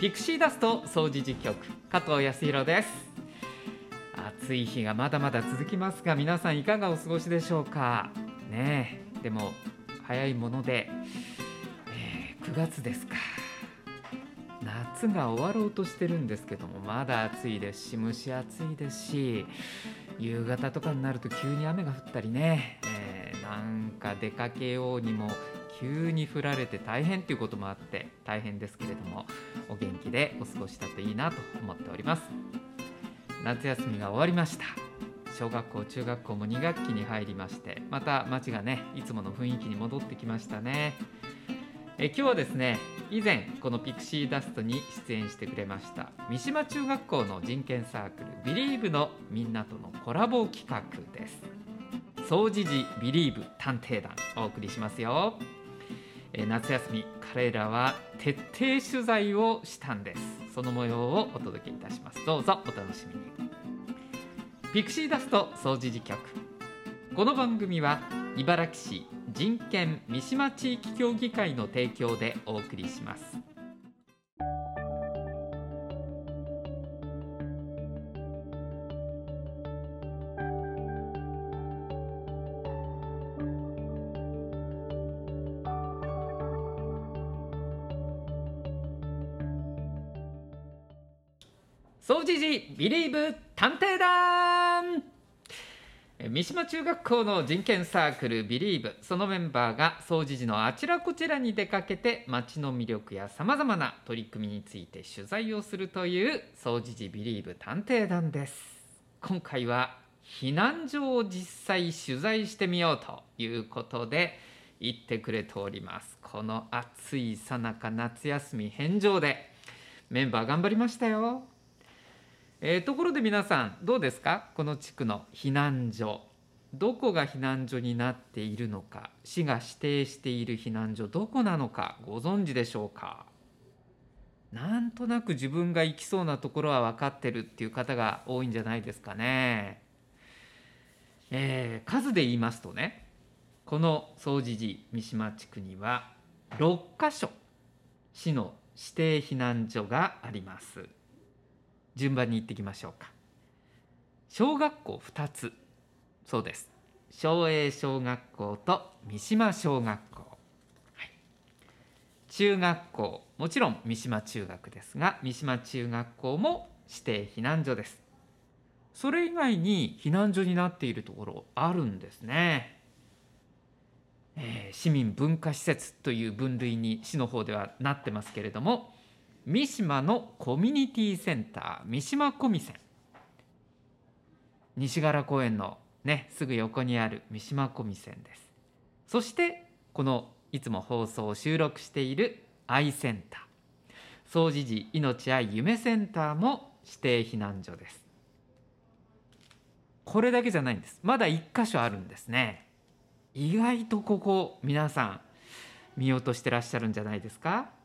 ピクシーダスト掃除実局加藤康弘です。暑い日がまだまだ続きますが皆さんいかがお過ごしでしょうか？ねでも早いもので、えー9月ですか。夏が終わろうとしてるんですけどもまだ暑いですし蒸し暑いですし夕方とかになると急に雨が降ったりね、えーなんか出かけようにも急に降られて大変ということもあって大変ですけれどもお元気でお過ごしだといいなと思っております。夏休みが終わりました。小学校中学校も2学期に入りましてまた街がねいつもの雰囲気に戻ってきましたね。え今日はですね以前このピクシーダストに出演してくれました三島中学校の人権サークルビリーブのみんなとのコラボ企画です。掃除時ビリーブ探偵団お送りしますよ。夏休み彼らは徹底取材をしたんです。その模様をお届けいたします。どうぞお楽しみに。ピクシーダスト掃除時局。この番組は茨城市人権三島地域協議会の提供でお送りします。掃除時ビリーブ探偵団。え三島中学校の人権サークルビリーブ。そのメンバーが掃除時のあちらこちらに出かけて街の魅力やさまざまな取り組みについて取材をするという掃除時ビリーブ探偵団です。今回は避難所を実際取材してみようということで行ってくれております。この暑いさなか夏休み返上でメンバー頑張りましたよ。えーところで皆さんどうですか？この地区の避難所。どこが避難所になっているのか？市が指定している避難所どこなのか？ご存知でしょうか？なんとなく自分が行きそうなところは分かってるっていう方が多いんじゃないですかね。えー数で言いますとねこの総持寺三島地区には6カ所市の指定避難所があります。順番に言っていきましょうか。小学校2つ。そうです。昭栄小学校と三島小学校、はい、中学校もちろん三島中学ですが三島中学校も指定避難所です。それ以外に避難所になっているところあるんですね、えー市民文化施設という分類に市の方ではなってますけれども三島のコミュニティセンター三島コミセン西柄公園のねすぐ横にある三島コミセンです。そしてこのいつも放送を収録している愛センター。掃除時命愛夢センターも指定避難所です。これだけじゃないんです。まだ1箇所あるんですね。意外とここ皆さん見落としてらっしゃるんじゃないですか？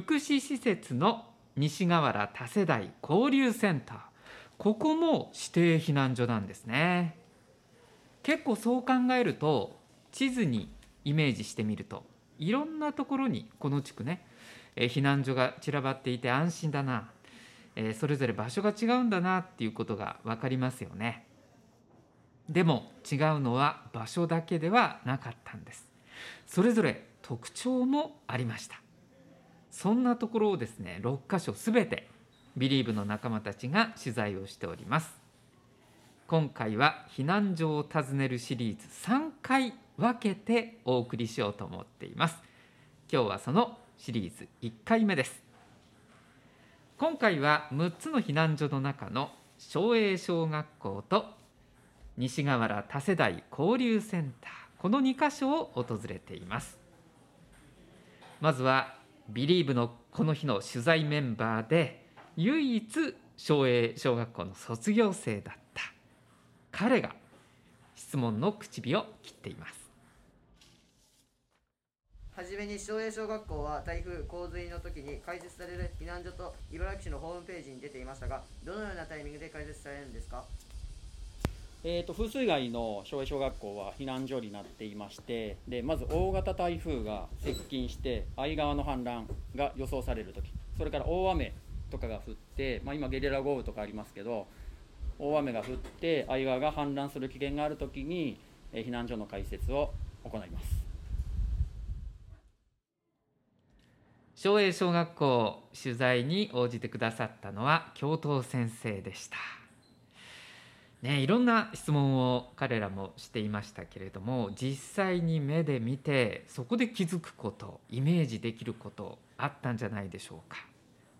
福祉施設の西河原多世代交流センター。ここも指定避難所なんですね。結構そう考えると地図にイメージしてみるといろんなところにこの地区ねえ避難所が散らばっていて安心だな、えそれぞれ場所が違うんだなっていうことが分かりますよね。でも違うのは場所だけではなかったんです。それぞれ特徴もありました。そんなところをですね6箇所すべてビリーブの仲間たちが取材をしております。今回は避難所を訪ねるシリーズ3回分けてお送りしようと思っています。今日はそのシリーズ1回目です。今回は6つの避難所の中の昭栄小学校と西河原多世代交流センターこの2箇所を訪れています。まずはビリーブのこの日の取材メンバーで唯一昭栄小学校の卒業生だった。彼が質問の口火を切っています。はじめに昭栄小学校は台風洪水の時に開設される避難所と茨城市のホームページに出ていましたがどのようなタイミングで開設されるんですか？えー、と風水害の昭和小学校は避難所になっていましてでまず大型台風が接近して相川の氾濫が予想される時それから大雨とかが降って、まあ、今ゲリラ豪雨とかありますけど大雨が降って相川が氾濫する危険があるときに、えー避難所の開設を行います。昭栄小学校取材に応じてくださったのは教頭先生でした。ね、いろんな質問を彼らもしていましたけれども実際に目で見てそこで気づくことイメージできることあったんじゃないでしょうか。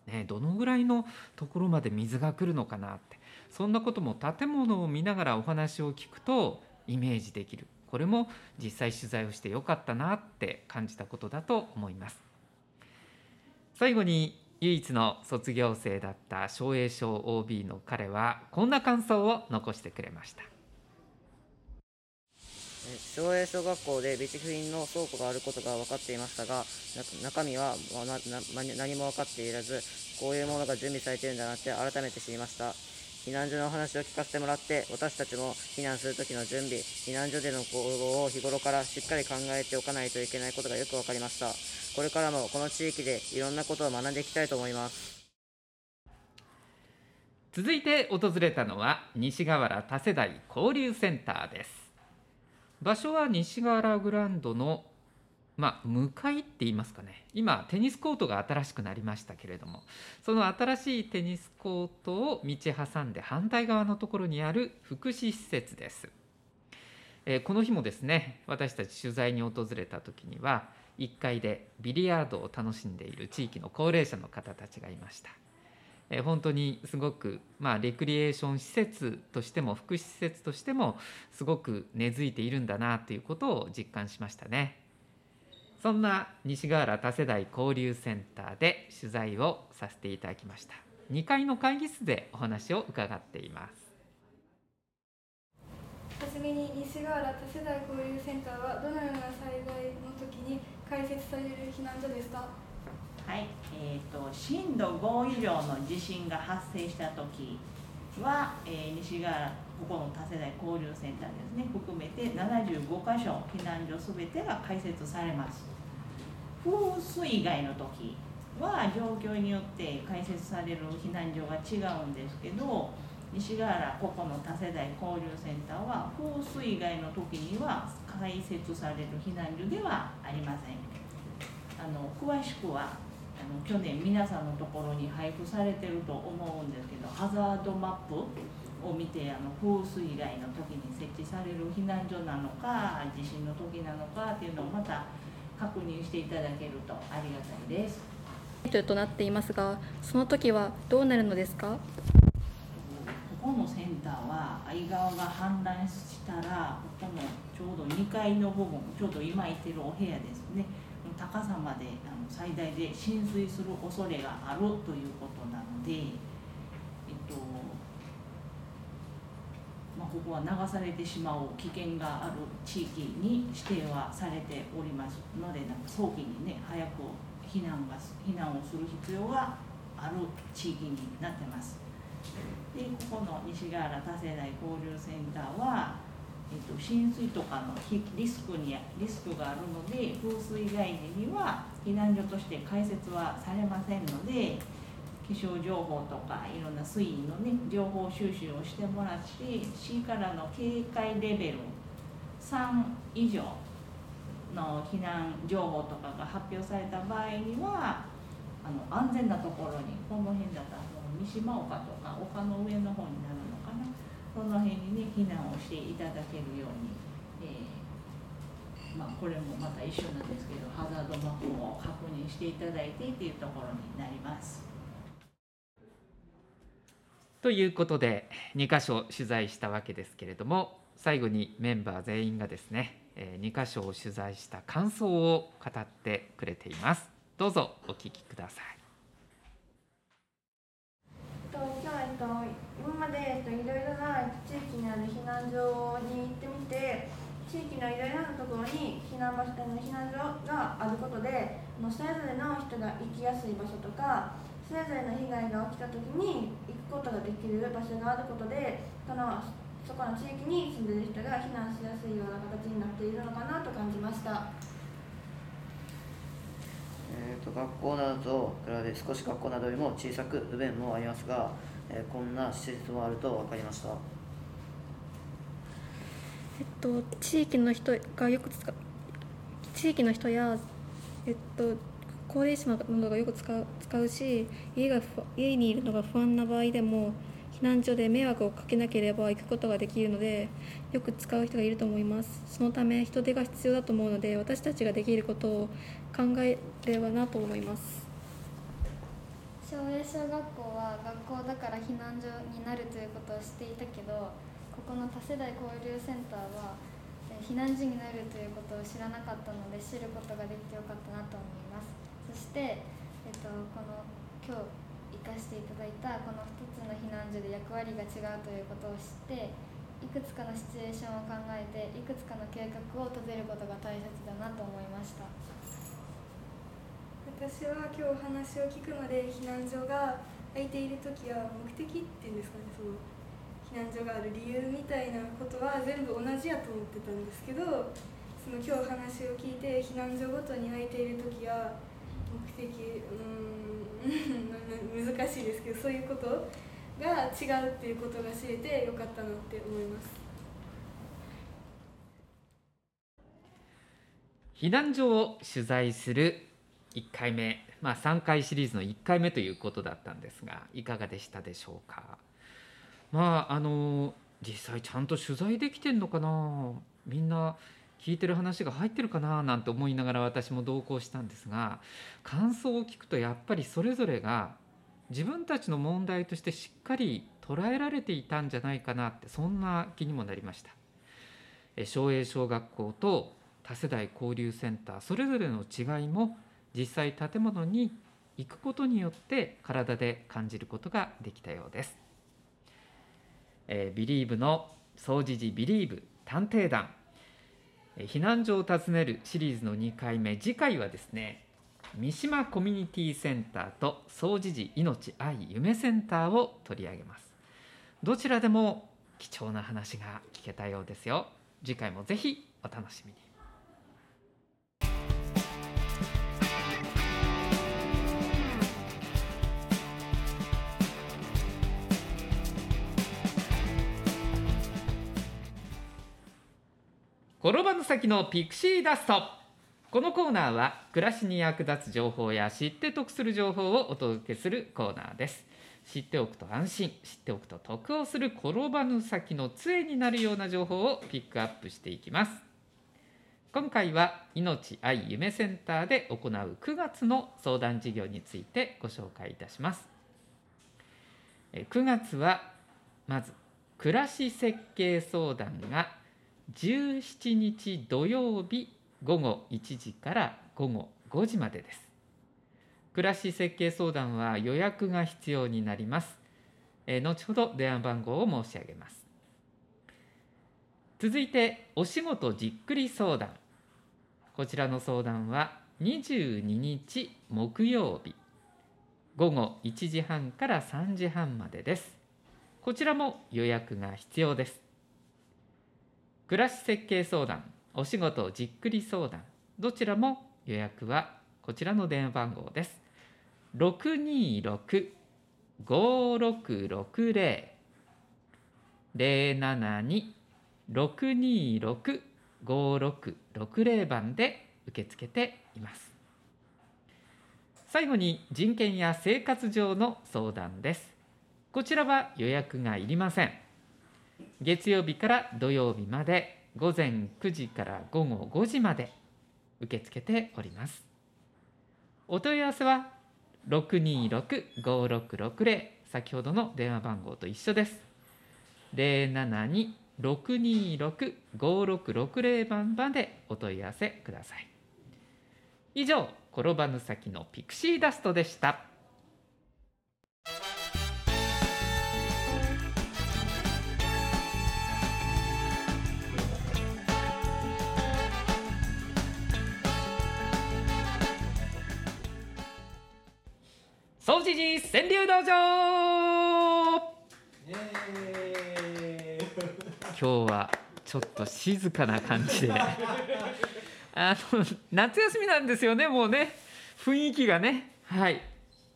ね、どのぐらいのところまで水が来るのかなってそんなことも建物を見ながらお話を聞くとイメージできるこれも実際取材をしてよかったなって感じたことだと思います。最後に唯一の卒業生だった昭栄賞 OB の彼はこんな感想を残してくれました。え昭栄小学校で備蓄品の倉庫があることが分かっていましたが中身は何も分かっていらずこういうものが準備されているんだなって改めて知りました。避難所のお話を聞かせてもらって私たちも避難する時の準備避難所での行動を日頃からしっかり考えておかないといけないことがよく分かりました。これからもこの地域でいろんなことを学んでいきたいと思います。続いて訪れたのは西河原多世代交流センターです。場所は西河原グランドのまあ、向かいって言いますかね。今テニスコートが新しくなりましたけれどもその新しいテニスコートを道挟んで反対側のところにある福祉施設です、えーこの日もですね私たち取材に訪れた時には1階でビリヤードを楽しんでいる地域の高齢者の方たちがいました。えー本当にすごく、まあ、レクリエーション施設としても福祉施設としてもすごく根付いているんだなということを実感しましたね。そんな西河原多世代交流センターで取材をさせていただきました。2階の会議室でお話を伺っています。はじめに西河原多世代交流センターはどのような災害の時に開設される避難所ですか？はい、えー、と震度5以上の地震が発生した時は、えー西側ここの多世代交流センターですね含めて75箇所避難所すべてが開設されます。風水害の時は状況によって開設される避難所が違うんですけど西側原ここの多世代交流センターは風水害の時には開設される避難所ではありません。あの詳しくはあの去年皆さんのところに配布されてると思うんですけどハザードマップを見てあの風水害の時に設置される避難所なのか地震の時なのかっていうのをまた確認していただけるとありがたいです。となっていますがその時はどうなるのですか？ここのセンターは相川が氾濫したらここのちょうど2階の部分ちょうど今いてるお部屋ですね高さまであの最大で浸水する恐れがあるということなので、えっとまあ、ここは流されてしまう危険がある地域に指定はされておりますのでなんか早期にね早く避難が避難をする必要がある地域になってます。でここの西河原多世代交流センターは、えっと、浸水とかのリスクにリスクがあるので風水害時には避難所として開設はされませんので気象情報とかいろんな水位のね情報収集をしてもらって市からの警戒レベル3以上の避難情報とかが発表された場合にはあの安全なところにこの辺だったらもう三島丘とか丘の上の方になるのかなその辺にね避難をしていただけるように、えーまあ、これもまた一緒なんですけどハザードマップを確認していただいてっていうところになります。ということで2箇所取材したわけですけれども最後にメンバー全員がですね2箇所を取材した感想を語ってくれています。どうぞお聞きください。今日、えっと、今まで、えっと、いろいろな地域にある避難所に行ってみて地域のいろいろなところに避難場所の避難所があることでそれぞれの人が行きやすい場所とかそれぞれの被害が起きた時に行くことができる場所があることでそのそこの地域に住んでいる人が避難しやすいような形になっているのかなと感じました。えー、と学校などと比べ少し学校などよりも小さく不便もありますが、えーこんな施設もあると分かりましたえっと、地域の人がよく使う地域の人や、えっと、高齢者などがよく使う使うし家が家にいるのが不安な場合でも避難所で迷惑をかけなければ行くことができるのでよく使う人がいると思います。そのため人手が必要だと思うので私たちができることを考えればなと思います。昭栄小学校は学校だから避難所になるということを知っていたけどここの多世代交流センターはえ避難所になるということを知らなかったので知ることができてよかったなと思います。して、えっと、この今日生かしていただいたこの2つの避難所で役割が違うということを知っていくつかのシチュエーションを考えていくつかの計画を立てることが大切だなと思いました。私は今日お話を聞くので避難所が空いている時は目的っていうんですかねその避難所がある理由みたいなことは全部同じやと思ってたんですけどその今日お話を聞いて避難所ごとに空いている時や目的うん難しいですけどそういうことが違うっていうことが知れてよかったなって思います。避難所を取材する1回目、まあ、3回シリーズの1回目ということだったんですがいかがでしたでしょうか？まああの実際ちゃんと取材できてんのかな？みんな聞いてる話が入ってるかななんて思いながら私も同行したんですが感想を聞くとやっぱりそれぞれが自分たちの問題としてしっかり捉えられていたんじゃないかなってそんな気にもなりました。え昭栄小学校と多世代交流センターそれぞれの違いも実際建物に行くことによって体で感じることができたようです。えー、ビリーブの総持寺ビリーブ探偵団避難所を訪ねるシリーズの2回目。次回はですね三島コミュニティセンターと総持寺命愛夢センターを取り上げます。どちらでも貴重な話が聞けたようですよ。次回もぜひお楽しみに。転ばぬ先のピクシーダスト。このコーナーは暮らしに役立つ情報や知って得する情報をお届けするコーナーです。知っておくと安心知っておくと得をする転ばぬ先の杖になるような情報をピックアップしていきます。今回は命愛夢センターで行う9月の相談事業についてご紹介いたします。え9月はまず暮らし設計相談が17日土曜日午後1時から午後5時までです。暮らし設計相談は予約が必要になります。えー後ほど電話番号を申し上げます。続いて、お仕事じっくり相談。こちらの相談は22日木曜日午後1時半から3時半までです。こちらも予約が必要です。暮らし設計相談、お仕事じっくり相談、どちらも予約はこちらの電話番号です。626-5660 072-626-5660番で受け付けています。最後に人権や生活上の相談です。こちらは予約がいりません。月曜日から土曜日まで午前9時から午後5時まで受け付けております。お問い合わせは626-5660先ほどの電話番号と一緒です。072-626-5660番までお問い合わせください。以上、転ばぬ先のピクシーダストでした。総持寺川柳道場。今日はちょっと静かな感じで。あの夏休みなんですよねもうね。雰囲気がね。はい。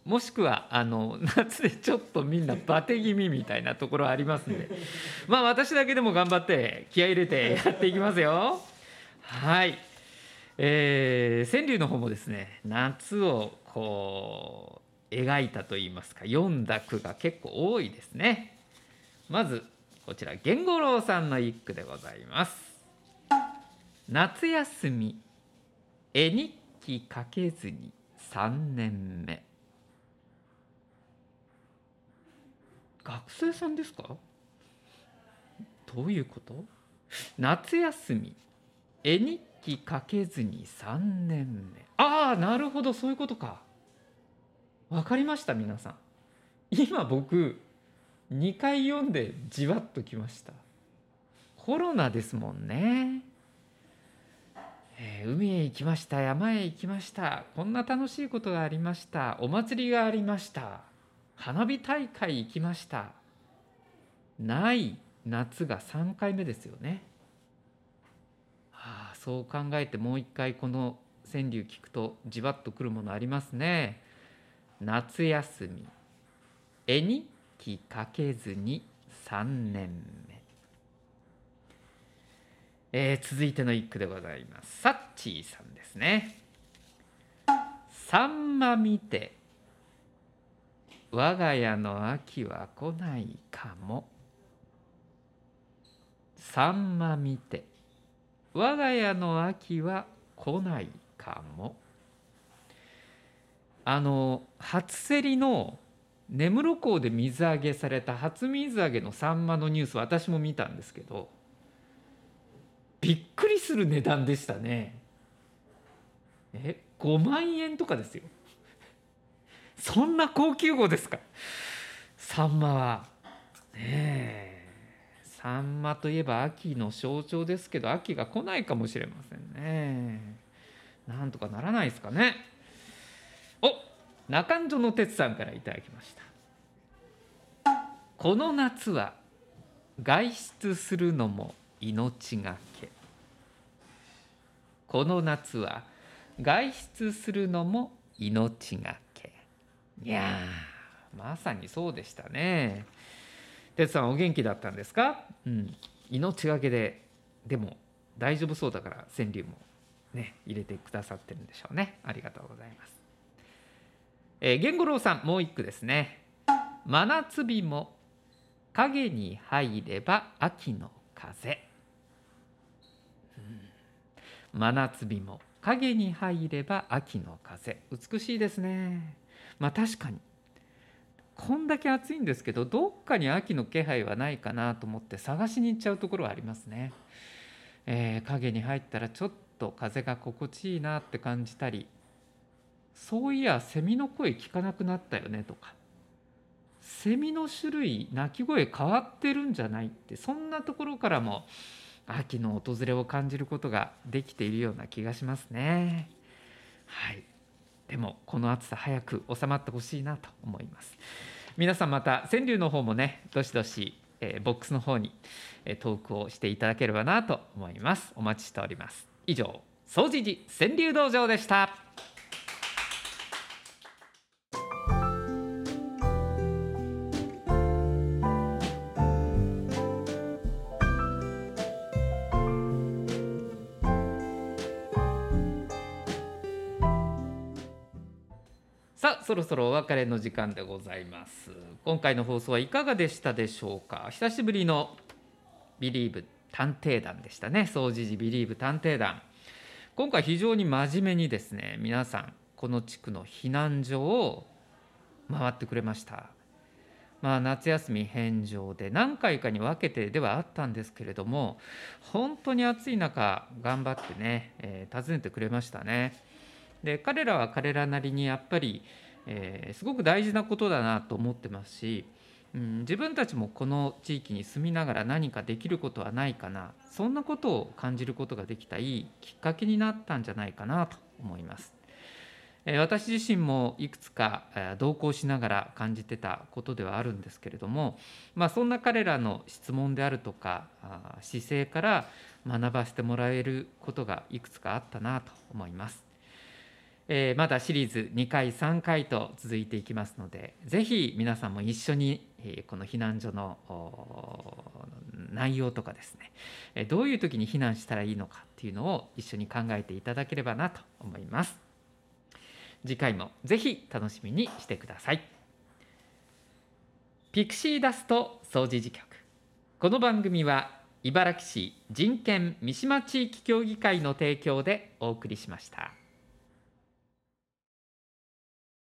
もしくはあの夏でちょっとみんなバテ気味みたいなところありますんで。まあ私だけでも頑張って気合い入れてやっていきますよ。はい。えー川柳の方もですね夏をこう描いたといいますか読んだ句が結構多いですね。まずこちら源五郎さんの一句でございます。夏休み絵日記書けずに3年目。学生さんですか？どういうこと？夏休み絵日記書けずに3年目。ああなるほどそういうことか。わかりました皆さん。今僕2回読んでじわっときました。コロナですもんね、えー海へ行きました山へ行きました。こんな楽しいことがありました。お祭りがありました。花火大会行きました。ない夏が3回目ですよね。ああそう考えてもう一回この川柳聞くとじわっとくるものありますね。夏休み。絵日記書けずに3年目、えー続いての一句でございます。サッチーさんですね。さんま見て我が家の秋は来ないかも。さんま見て我が家の秋は来ないかも。あの初競りの根室港で水揚げされた初水揚げのサンマのニュース私も見たんですけどびっくりする値段でしたね。え5万円とかですよ。そんな高級魚ですか？サンマは。ねえ。サンマといえば秋の象徴ですけど秋が来ないかもしれませんね。なんとかならないですかね。中んの哲さんからいただきました。この夏は外出するのも命がけ。この夏は外出するのも命がけ。いやーまさにそうでしたね。哲さんお元気だったんですか？うん。命がけででも大丈夫そうだから川柳もね入れてくださってるんでしょうね。ありがとうございます。えー、源五郎さんもう一句ですね真夏日も影に入れば秋の風、うん真夏日も影に入れば秋の風美しいですね。まあ確かにこんだけ暑いんですけどどっかに秋の気配はないかなと思って探しに行っちゃうところはありますね、えー影に入ったらちょっと風が心地いいなって感じたりそういやセミの声聞かなくなったよねとか。セミの種類鳴き声変わってるんじゃないってそんなところからも秋の訪れを感じることができているような気がしますね。はい。でもこの暑さ早く収まってほしいなと思います。皆さんまた川柳の方もねどしどし、えーボックスの方に、えートークをしていただければなと思います。お待ちしております。以上総持寺川柳道場でした。そろそろお別れの時間でございます。今回の放送はいかがでしたでしょうか？久しぶりのビリーブ探偵団でしたね。総持寺ビリーブ探偵団。今回非常に真面目にですね皆さんこの地区の避難所を回ってくれました。まあ夏休み返上で何回かに分けてではあったんですけれども本当に暑い中頑張ってね、えー訪ねてくれましたね。で彼らは彼らなりにやっぱり、えーすごく大事なことだなと思ってますし、うん、自分たちもこの地域に住みながら何かできることはないかなそんなことを感じることができたいいきっかけになったんじゃないかなと思います。え私自身もいくつかえ同行しながら感じてたことではあるんですけれども、まあ、そんな彼らの質問であるとか姿勢から学ばせてもらえることがいくつかあったなと思います。えーまだシリーズ2回3回と続いていきますのでぜひ皆さんも一緒に、えーこの避難所の内容とかですねえーどういう時に避難したらいいのかっていうのを一緒に考えていただければなと思います。次回もぜひ楽しみにしてください。ピクシーダスト掃除時局。この番組は茨城市人権三島地域協議会の提供でお送りしました。